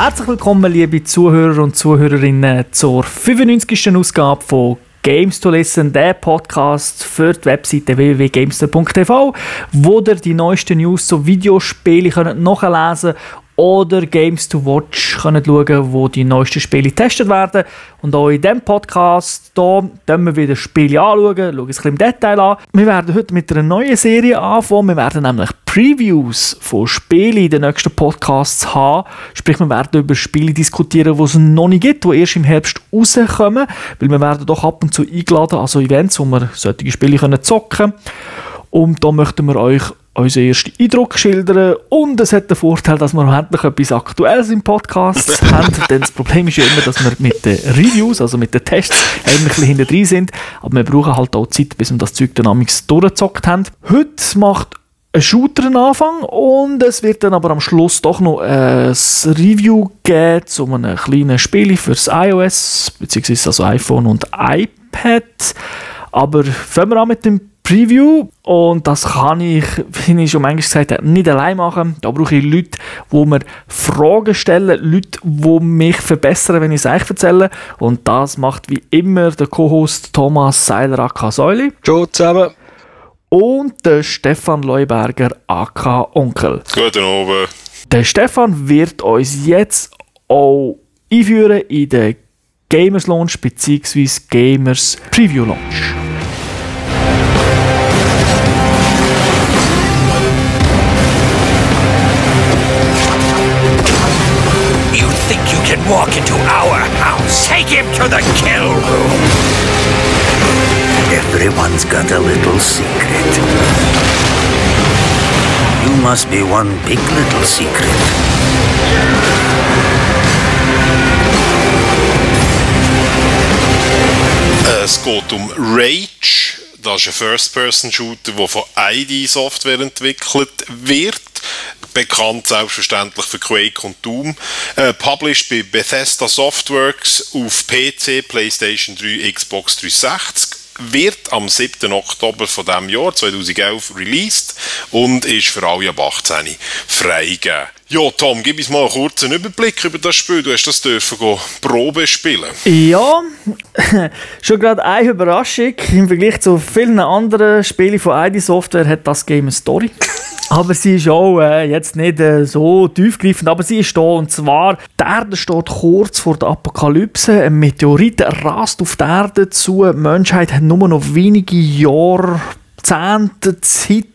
Herzlich willkommen, liebe Zuhörer und Zuhörerinnen, zur 95. Ausgabe von Games to Listen, der Podcast für die Webseite www.gamester.tv, wo ihr die neuesten News zu Videospielen nachlesen könnt oder Games to Watch können schauen, wo die neuesten Spiele getestet werden. Und auch in diesem Podcast hier können wir wieder Spiele anschauen, schauen es ein bisschen im Detail an. Wir werden heute mit einer neuen Serie anfangen. Wir werden nämlich Previews von Spielen in den nächsten Podcasts haben. Sprich, wir werden über Spiele diskutieren, die es noch nicht gibt, die erst im Herbst rauskommen. Weil wir werden doch ab und zu eingeladen, also Events, wo wir solche Spiele zocken können. Und da möchten wir euch unseren ersten Eindruck schildern und es hat den Vorteil, dass wir endlich etwas Aktuelles im Podcast haben, denn das Problem ist ja immer, dass wir mit den Reviews, also mit den Tests, ein bisschen hinter drin sind, aber wir brauchen halt auch Zeit, bis wir das Zeug dann durchgezockt haben. Heute macht ein Shooter einen Anfang und es wird dann aber am Schluss doch noch ein Review geben zu einem kleinen Spiel fürs iOS, beziehungsweise also iPhone und iPad. Aber fangen wir an mit dem Preview und das kann ich, wie ich schon manchmal gesagt habe, nicht allein machen. Da brauche ich Leute, die mir Fragen stellen, Leute, die mich verbessern, wenn ich es euch erzähle. Und das macht wie immer der Co-Host Thomas Seiler aka Säuli. Ciao zusammen. Und der Stefan Leuberger aka Onkel. Guten Abend. Der Stefan wird uns jetzt auch einführen in den Gamers Launch bzw. Gamers Preview Launch. Walk into our house. Take him to the kill room. Everyone's got a little secret. You must be one big little secret. Es geht um Rage. Das ist ein First-Person-Shooter, der von ID Software entwickelt wird bekannt selbstverständlich für Quake und Doom. Äh, published bei Bethesda Softworks auf PC, PlayStation 3, Xbox 360 wird am 7. Oktober von dem Jahr 2011 released und ist für alle ab 18 freigegeben. Ja, Tom, gib uns mal einen kurzen Überblick über das Spiel. Du hast das dürfen Probe spielen. Ja, schon gerade eine Überraschung. Im Vergleich zu vielen anderen Spielen von ID Software hat das Game eine Story. Aber sie ist auch äh, jetzt nicht äh, so tiefgreifend, aber sie ist da. Und zwar, die Erde steht kurz vor der Apokalypse. Ein Meteorit rast auf die Erde zu. Die Menschheit hat nur noch wenige Jahre, Jahrzehnte Zeit,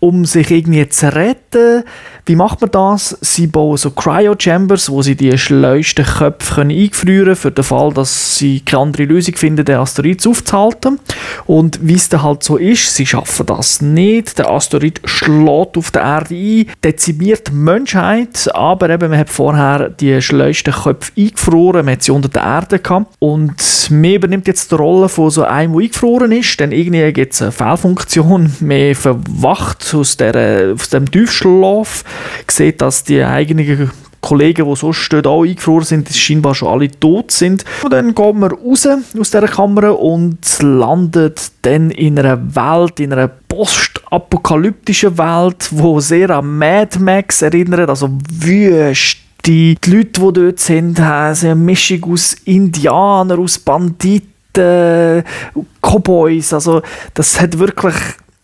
um sich irgendwie zu retten. Wie macht man das? Sie bauen so Cryo-Chambers, wo sie die schleusten Köpfe eingefrieren können, für den Fall, dass sie keine andere Lösung finden, den Asteroid aufzuhalten. Und wie es dann halt so ist, sie schaffen das nicht. Der Asteroid schlägt auf der Erde ein, dezimiert die Menschheit, aber eben, man hat vorher die schleusten Köpfe eingefroren, man hat sie unter der Erde gehabt. Und man übernimmt jetzt die Rolle von so einem, der eingefroren ist, denn irgendwie gibt es eine Fehlfunktion, man verwacht aus, der, aus dem Tiefschlaf sieht, dass die eigenen Kollegen, die sonst dort auch eingefroren sind, scheinbar schon alle tot sind. Und dann gehen wir raus aus dieser Kamera und landet dann in einer Welt, in einer postapokalyptischen Welt, wo sehr an Mad Max erinnert, also wüst die Leute, die dort sind, haben eine Mischung aus Indianern, aus Banditen, Cowboys. Also, das hat wirklich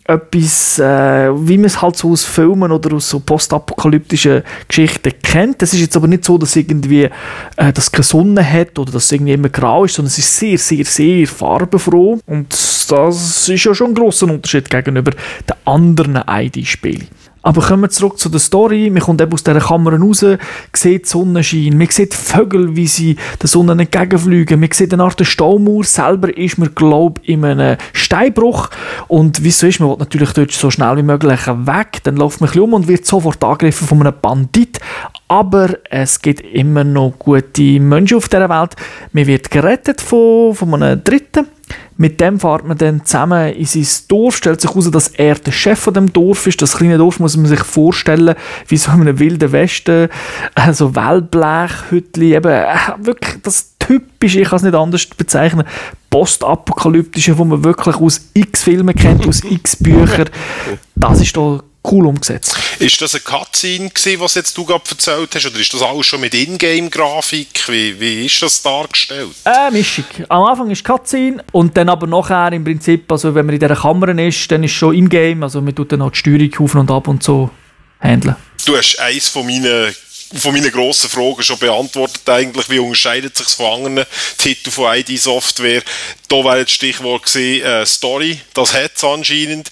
etwas, äh, wie man es halt so aus Filmen oder aus so postapokalyptischen Geschichten kennt. Es ist jetzt aber nicht so, dass irgendwie äh, das keine Sonne hat oder dass irgendwie immer grau ist, sondern es ist sehr, sehr, sehr farbenfroh und das ist ja schon ein grosser Unterschied gegenüber den anderen ID-Spielen. Aber kommen wir zurück zu der Story. Man kommt eben aus dieser Kamera raus, sieht Sonnenschein, man sieht Vögel, wie sie der Sonne entgegenfliegen, man sieht eine Art Staumauer. Selber ist man, glaube ich, in einem Steinbruch. Und wie so ist, man will natürlich dort so schnell wie möglich weg. Dann läuft man ein um und wird sofort angegriffen von einem Bandit. Aber es gibt immer noch gute Menschen auf dieser Welt. Man wird gerettet von, von einem Dritten mit dem fährt man dann zusammen in sein Dorf, stellt sich heraus, dass er der Chef von dem Dorf ist. Das kleine Dorf muss man sich vorstellen, wie so in einem wilden Westen, äh, so Wellblechhütli, eben, äh, wirklich das typische, ich kann es nicht anders bezeichnen, postapokalyptische, wo man wirklich aus x Filmen kennt, aus x Büchern. Das ist da cool umgesetzt. Ist das eine Cutscene gewesen, was jetzt du gerade erzählt hast, oder ist das alles schon mit Ingame-Grafik? Wie, wie ist das dargestellt? Äh, Mischung. Am Anfang ist Cutscene und dann aber nachher im Prinzip, also wenn man in dieser Kamera ist, dann ist schon in-game, also man tut dann auch die Steuerung auf und ab und so handeln. Du hast eins von meinen von meinen grossen Fragen schon beantwortet eigentlich, wie unterscheidet sich von anderen Titeln von ID Software. Da wäre das Stichwort gewesen, äh, Story, das hat es anscheinend.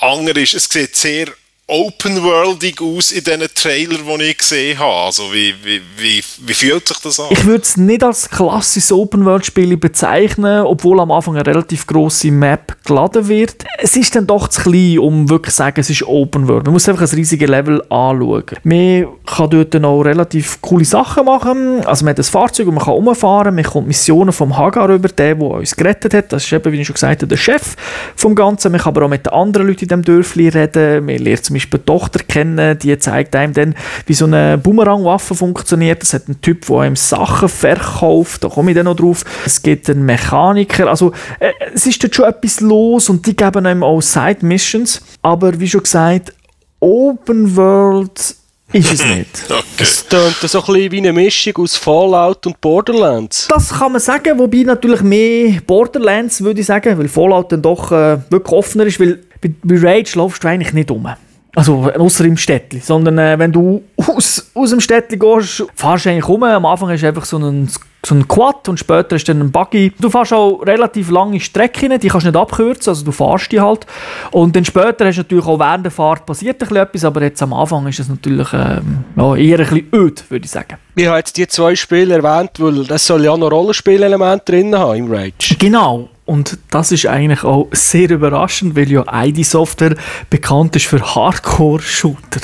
Anger ist, es sieht sehr open-worldig aus in diesen Trailern, die ich gesehen habe. Also wie, wie, wie, wie fühlt sich das an? Ich würde es nicht als klassisches Open-World-Spiel bezeichnen, obwohl am Anfang eine relativ grosse Map geladen wird. Es ist dann doch zu klein, um wirklich zu sagen, es ist Open-World. Man muss einfach ein riesiges Level anschauen. Man kann dort auch relativ coole Sachen machen. Also man hat ein Fahrzeug und man kann umfahren, man kommt Missionen vom Hagar über, der, der uns gerettet hat. Das ist eben, wie ich schon gesagt habe, der Chef vom Ganzen. Man kann aber auch mit den anderen Leuten in diesem Dörfli reden. Man lernt zum Beispiel die Tochter kennen, die zeigt einem dann, wie so eine Boomerang-Waffe funktioniert. Es hat einen Typ, der einem Sachen verkauft, da komme ich dann noch drauf. Es gibt einen Mechaniker, also äh, es ist dort schon etwas los und die geben einem auch Side-Missions, aber wie schon gesagt, Open World ist es nicht. Okay. Es tönt so ein bisschen wie eine Mischung aus Fallout und Borderlands. Das kann man sagen, wobei natürlich mehr Borderlands, würde ich sagen, weil Fallout dann doch äh, wirklich offener ist, weil bei, bei Rage läufst du eigentlich nicht um. Also, außer im Städtli. Sondern, äh, wenn du aus, aus dem Städtli gehst, fahrst du eigentlich um. Am Anfang hast du einfach so einen, so einen Quad und später ist dann ein Buggy. Du fährst auch relativ lange Strecken, die kannst du nicht abkürzen, also du fährst die halt. Und dann später hast du natürlich auch während der Fahrt passiert ein bisschen etwas, aber jetzt am Anfang ist es natürlich ähm, ja, eher ein bisschen öd, würde ich sagen. Ich habe jetzt die zwei Spiele erwähnt, weil das soll ja noch Rollenspielelemente drin haben im Rage. Genau. Und das ist eigentlich auch sehr überraschend, weil ja ID Software bekannt ist für Hardcore-Shooter.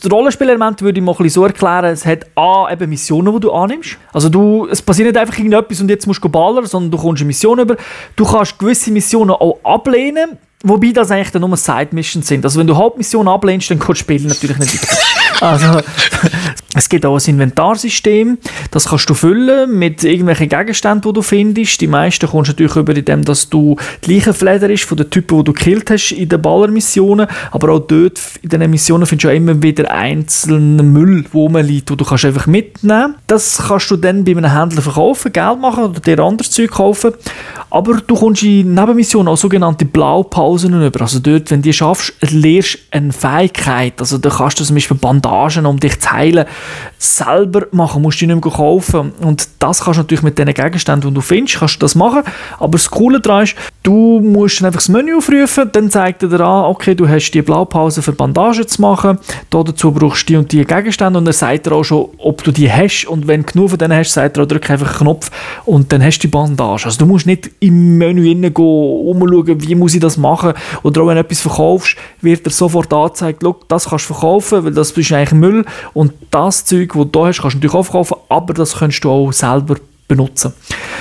Das Rollenspielelement würde ich mal so erklären, es hat A, eben Missionen, die du annimmst. Also du, es passiert nicht einfach irgendetwas und jetzt musst du ballern, sondern du kommst eine Mission über. Du kannst gewisse Missionen auch ablehnen, Wobei das eigentlich dann nur Side-Missions sind. Also wenn du Hauptmissionen ablehnst, dann kannst du spielen natürlich nicht weiter. Also, es gibt auch ein Inventarsystem, das kannst du füllen mit irgendwelchen Gegenständen, die du findest. Die meisten kommst du natürlich über, indem dass du die Leichenfleder ist von den Typen, die du gekillt hast in den Ballermissionen. Aber auch dort in diesen Missionen findest du auch immer wieder einzelnen Müll, wo man liegt, wo du kannst einfach mitnehmen. Das kannst du dann bei einem Händler verkaufen, Geld machen oder dir anderes Zeug kaufen. Aber du kommst in Nebenmissionen auch sogenannte Blaupausen über. Also dort, wenn du die schaffst, lernst du eine Fähigkeit. Also da kannst du zum Beispiel Bandagen, um dich zu heilen, selber machen, musst du nicht mehr kaufen. Und das kannst du natürlich mit den Gegenständen, die du findest, kannst du das machen. Aber das Coole daran ist, du musst einfach das Menü aufrufen, dann zeigt er dir an, okay, du hast die Blaupause für Bandagen zu machen, da dazu brauchst du die und die Gegenstände und dann sagt er auch schon, ob du die hast. Und wenn du genug von denen hast, sagt er auch, drück einfach einen Knopf und dann hast du die Bandage. Also du musst nicht im Menü reingehen, umschauen, wie muss ich das machen. Oder auch wenn du etwas verkaufst, wird dir sofort angezeigt, das kannst du verkaufen, weil das ist eigentlich Müll. Und das Zeug, das du da hast, kannst du natürlich auch verkaufen, aber das kannst du auch selber benutzen.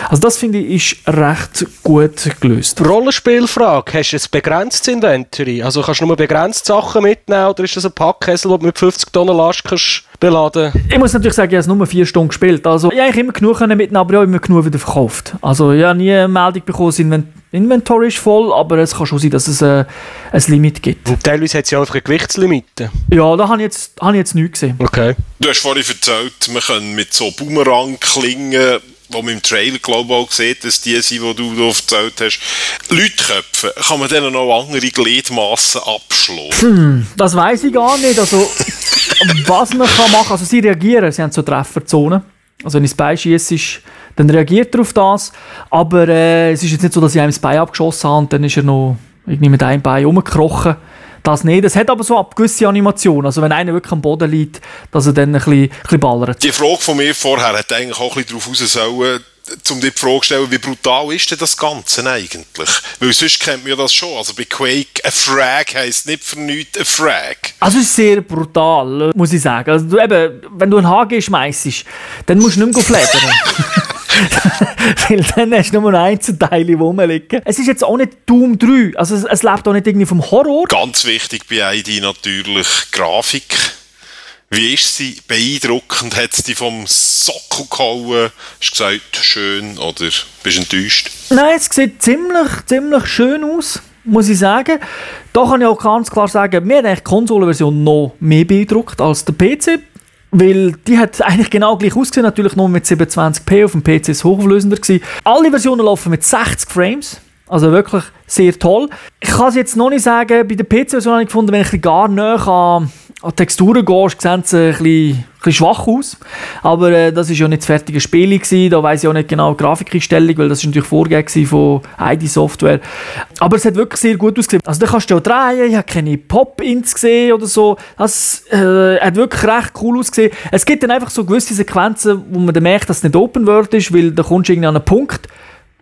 Also das finde ich ist recht gut gelöst. Rollenspielfrage, hast du ein begrenztes Inventory? Also kannst du nur begrenzt Sachen mitnehmen oder ist das ein Packkessel, den du mit 50 Tonnen Last kannst beladen Ich muss natürlich sagen, ich habe es nur vier Stunden gespielt. Also ich habe eigentlich immer genug können mitnehmen, aber ich habe immer genug wieder verkauft. Also ich habe nie eine Meldung bekommen, das Invent Inventory ist voll, aber es kann schon sein, dass es äh, ein Limit gibt. Und teilweise hat es ja einfach eine Gewichtslimite. Ja, da habe ich jetzt, habe ich jetzt nichts gesehen. Okay. Du hast vorhin erzählt, man kann mit so Boomerang-Klingen, wo man im Trailer glaube ich auch sieht, dass die sind, die du da erzählt hast, Leute köpfen. Kann man denen noch andere Gliedmassen abschlagen? Das weiß ich gar nicht. Also, was man kann machen, also sie reagieren, sie haben so Trefferzonen. Also wenn ich das Bein schiesse, dann reagiert er auf das. Aber äh, es ist jetzt nicht so, dass ich einem das Bein abgeschossen habe und dann ist er noch irgendwie mit einem Bein rumgekrochen. Das nicht. Es hat aber so ab gewisse Animationen. Also wenn einer wirklich am Boden liegt, dass er dann ein bisschen, ein bisschen ballert. Die Frage von mir vorher hat eigentlich auch ein bisschen darauf raus sollen, um dir die Frage zu stellen, wie brutal ist denn das Ganze eigentlich? Weil sonst kennt man das schon. Also bei Quake, ein Frag heisst nicht für nichts ein Frag. Also es ist sehr brutal, muss ich sagen. Also du, eben, wenn du einen HG schmeißt, dann musst du nicht mehr fledern. Weil dann hast du nur noch Einzelteile rumliegen. Es ist jetzt auch nicht Doom 3. Also es, es lebt auch nicht irgendwie vom Horror. Ganz wichtig bei ID natürlich Grafik. Wie ist sie? Beeindruckend? Hat sie dich vom Sockel gehauen? Hast du gesagt, schön oder bist du enttäuscht? Nein, es sieht ziemlich, ziemlich schön aus, muss ich sagen. Da kann ich auch ganz klar sagen, mir hat eigentlich die Konsolenversion noch mehr beeindruckt als der PC. Weil die hat eigentlich genau gleich ausgesehen, natürlich nur mit 720p, auf dem PC ist hochauflösender gewesen. Alle Versionen laufen mit 60 Frames, also wirklich sehr toll. Ich kann es jetzt noch nicht sagen, bei der PC-Version habe ich gefunden, wenn ich gar näher an, an Texturen gehst, sehen sie ein bisschen, ein bisschen schwach aus. Aber äh, das war ja nicht das fertige Spiel, gewesen. da weiss ich auch nicht genau die Grafikeinstellung, weil das ist natürlich Vorgänger von ID Software. Aber es hat wirklich sehr gut ausgesehen. Also da kannst du auch drehen, ich habe keine Pop-Ins gesehen oder so. Das äh, hat wirklich recht cool ausgesehen. Es gibt dann einfach so gewisse Sequenzen, wo man dann merkt, dass es nicht Open World ist, weil da kommst du irgendwie an einen Punkt,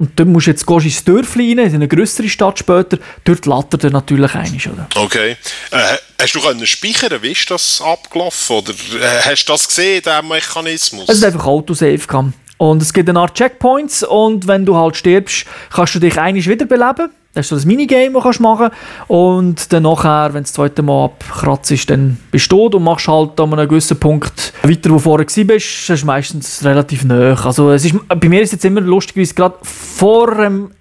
und dann musst du jetzt gehst ins Dörfli rein, in eine größere Stadt später. Dort lattert er natürlich einig, oder? Okay. Äh, hast du können speichern? Wie ist das abgelaufen? Oder äh, hast du das gesehen, diesen Mechanismus? Es ist einfach Autosave gehabt. Und es gibt eine Art Checkpoints und wenn du halt stirbst, kannst du dich einig wiederbeleben. Das ist so das Minigame, das du machen kannst. Und dann nachher, wenn du das zweite Mal abkratzt, dann bist du tot und machst halt an einem gewissen Punkt weiter, wo du vorher warst. Das ist meistens relativ nah. Also es ist, bei mir ist es jetzt immer lustig, wie es gerade vor dem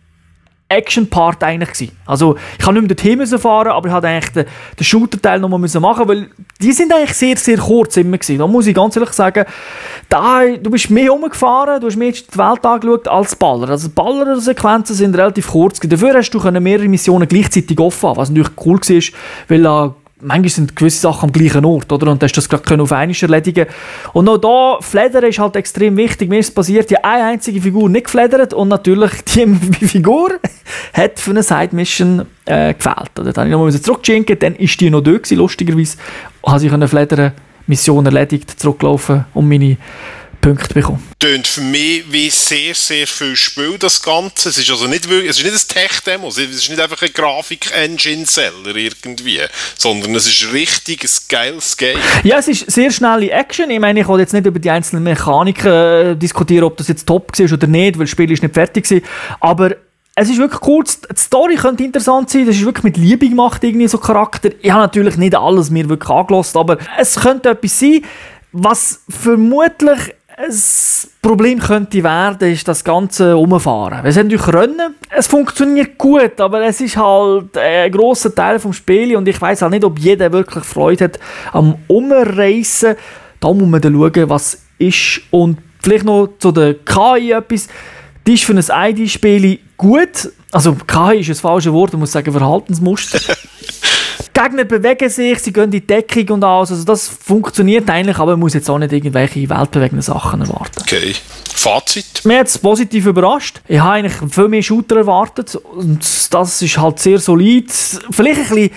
Action-Part eigentlich gewesen. Also ich kann nicht mehr dorthin fahren, aber ich hatte eigentlich den, den Shooter-Teil noch mal müssen machen, weil die sind eigentlich sehr, sehr kurz immer gewesen. Da muss ich ganz ehrlich sagen, da, du bist mehr rumgefahren, du hast mehr die Welt angeschaut als Baller. Also Baller-Sequenzen sind relativ kurz gewesen. Dafür hast du mehrere Missionen gleichzeitig offen haben, was natürlich cool war, weil manchmal sind gewisse Sachen am gleichen Ort, oder? Und hast das gerade auf einmal erledigen Und noch da, Fledern ist halt extrem wichtig. Mir ist passiert, die eine einzige Figur nicht gefledert und natürlich die Figur hat für eine Side-Mission äh, gefehlt. Oder? Dann habe ich noch zurückgeschinken, dann ist die noch da gewesen, lustigerweise. Habe ich eine Fledern Mission erledigt, zurückgelaufen und meine Punkte bekommen. Tönt für mich wie sehr, sehr viel Spiel, das Ganze. Es ist also nicht, wirklich, es ist nicht ein Tech-Demo, es ist nicht einfach ein Grafik-Engine-Seller irgendwie, sondern es ist richtig ein geiles Game. Ja, es ist sehr schnelle Action. Ich meine, ich wollte jetzt nicht über die einzelnen Mechaniken äh, diskutieren, ob das jetzt top war oder nicht, weil das Spiel ist nicht fertig war. Aber es ist wirklich cool. Die Story könnte interessant sein. Das ist wirklich mit Liebe gemacht, irgendwie so Charakter. Ich habe natürlich nicht alles mir wirklich angelost, aber es könnte etwas sein, was vermutlich ein Problem könnte werden, ist das ganze Umfahren. Wir sind durch Rennen. Es funktioniert gut, aber es ist halt ein grosser Teil vom Spiel und ich weiß halt nicht, ob jeder wirklich Freude hat am Umreißen. Da muss man dann schauen, was ist und vielleicht noch zu der KI etwas. Die ist für ein ID-Spiel gut. Also KI ist ein falsches Wort, man muss sagen Verhaltensmuster. Die Gegner bewegen sich, sie gehen in die Deckung und alles. Also das funktioniert eigentlich, aber man muss jetzt auch nicht irgendwelche weltbewegenden Sachen erwarten. Okay. Fazit? Mir hat es positiv überrascht. Ich habe eigentlich viel mehr Shooter erwartet und das ist halt sehr solid. Vielleicht ein bisschen,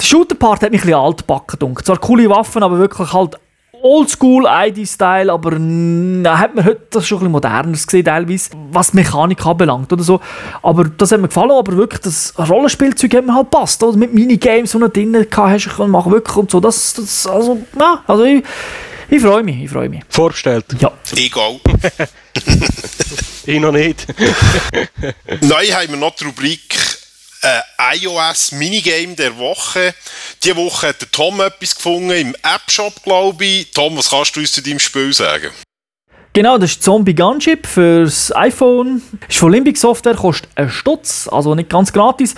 der Shooter-Part hat mich ein bisschen altbacken gedacht. Zwar coole Waffen, aber wirklich halt Oldschool ID-Style, aber da hat man heute das schon ein bisschen moderner gesehen, teilweise, was Mechanik anbelangt oder so. Aber das hat mir gefallen, aber wirklich das Rollenspielzeug hat mir halt passt, oder? Mit Minigames, die du drin hast, ich machen wirklich und so. Das, das also, ja, also ich, ich freue mich, ich freue mich. Vorbestellt? Ja. Egal. ich noch nicht. Neu haben wir noch die Rubrik äh, iOS Minigame der Woche. Diese Woche hat der Tom etwas gefunden im App Shop, glaube ich. Tom, was kannst du uns zu deinem Spiel sagen? Genau, das ist Zombie Gunship fürs iPhone. Ist von Limbic Software, kostet einen Stutz, also nicht ganz gratis.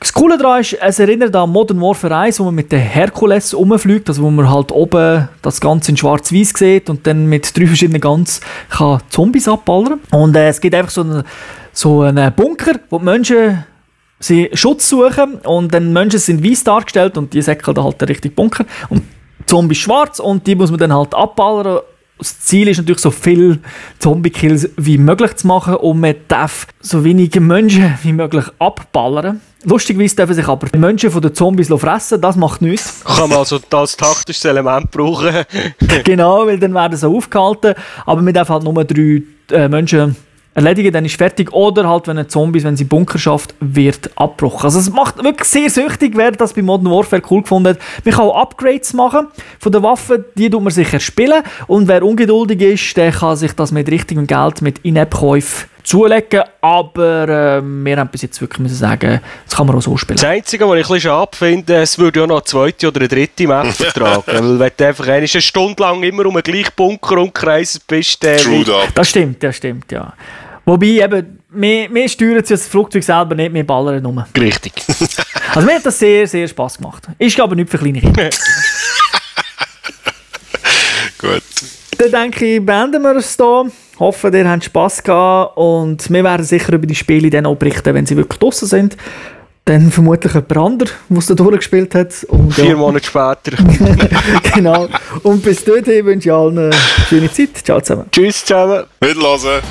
Das Coole daran ist, es erinnert an Modern Warfare 1, wo man mit der Herkules rumfliegt, also wo man halt oben das Ganze in schwarz-weiß sieht und dann mit drei verschiedenen Guns kann Zombies abballern. Und äh, es gibt einfach so einen, so einen Bunker, wo die Menschen sie Schutz suchen und dann Menschen sind weiß dargestellt und die säckeln da halt den richtigen Bunker und Zombies schwarz und die muss man dann halt abballern. Das Ziel ist natürlich, so viele Zombie-Kills wie möglich zu machen und man darf so wenige Menschen wie möglich abballern. Lustigweise dürfen sich aber die Menschen von den Zombies fressen, das macht nichts. Kann man also das taktisches Element brauchen. genau, weil dann werden sie aufgehalten, aber man darf halt nur drei äh, Menschen erledigen, dann ist fertig. Oder halt, wenn ein Zombies, wenn sie Bunker schafft, wird abbrochen. Also es macht wirklich sehr süchtig, wer das bei Modern Warfare cool gefunden hat. Man kann auch Upgrades machen von den Waffen, die tut man sich erspielen. Und wer ungeduldig ist, der kann sich das mit richtigem Geld, mit In-App-Käufen zulegen, aber äh, wir haben bis jetzt wirklich müssen sagen, das kann man auch so spielen. Das Einzige, was ich ein bisschen schade finde, es würde ja noch eine zweite oder eine dritte Map vertragen. weil wenn du einfach eine Stunde lang immer um den gleichen Bunker umkreist bist, dann... True that. Das stimmt, das stimmt, ja. Wobei eben, wir, wir steuern das Flugzeug selber nicht, wir ballern nur. Richtig. Also mir hat das sehr, sehr Spass gemacht. Ist aber nicht für kleine Kinder. Gut. Dann denke ich, beenden wir es hier. Hoffe, ihr habt Spass gehabt und wir werden sicher über die Spiele dann auch berichten, wenn sie wirklich draußen sind. Dann vermutlich jemand anderes, der es da durchgespielt hat. Und, Vier ja, Monate später. genau. Und bis dorthin wünsche ich allen eine schöne Zeit. Ciao zusammen. Tschüss zusammen. Wiederhören.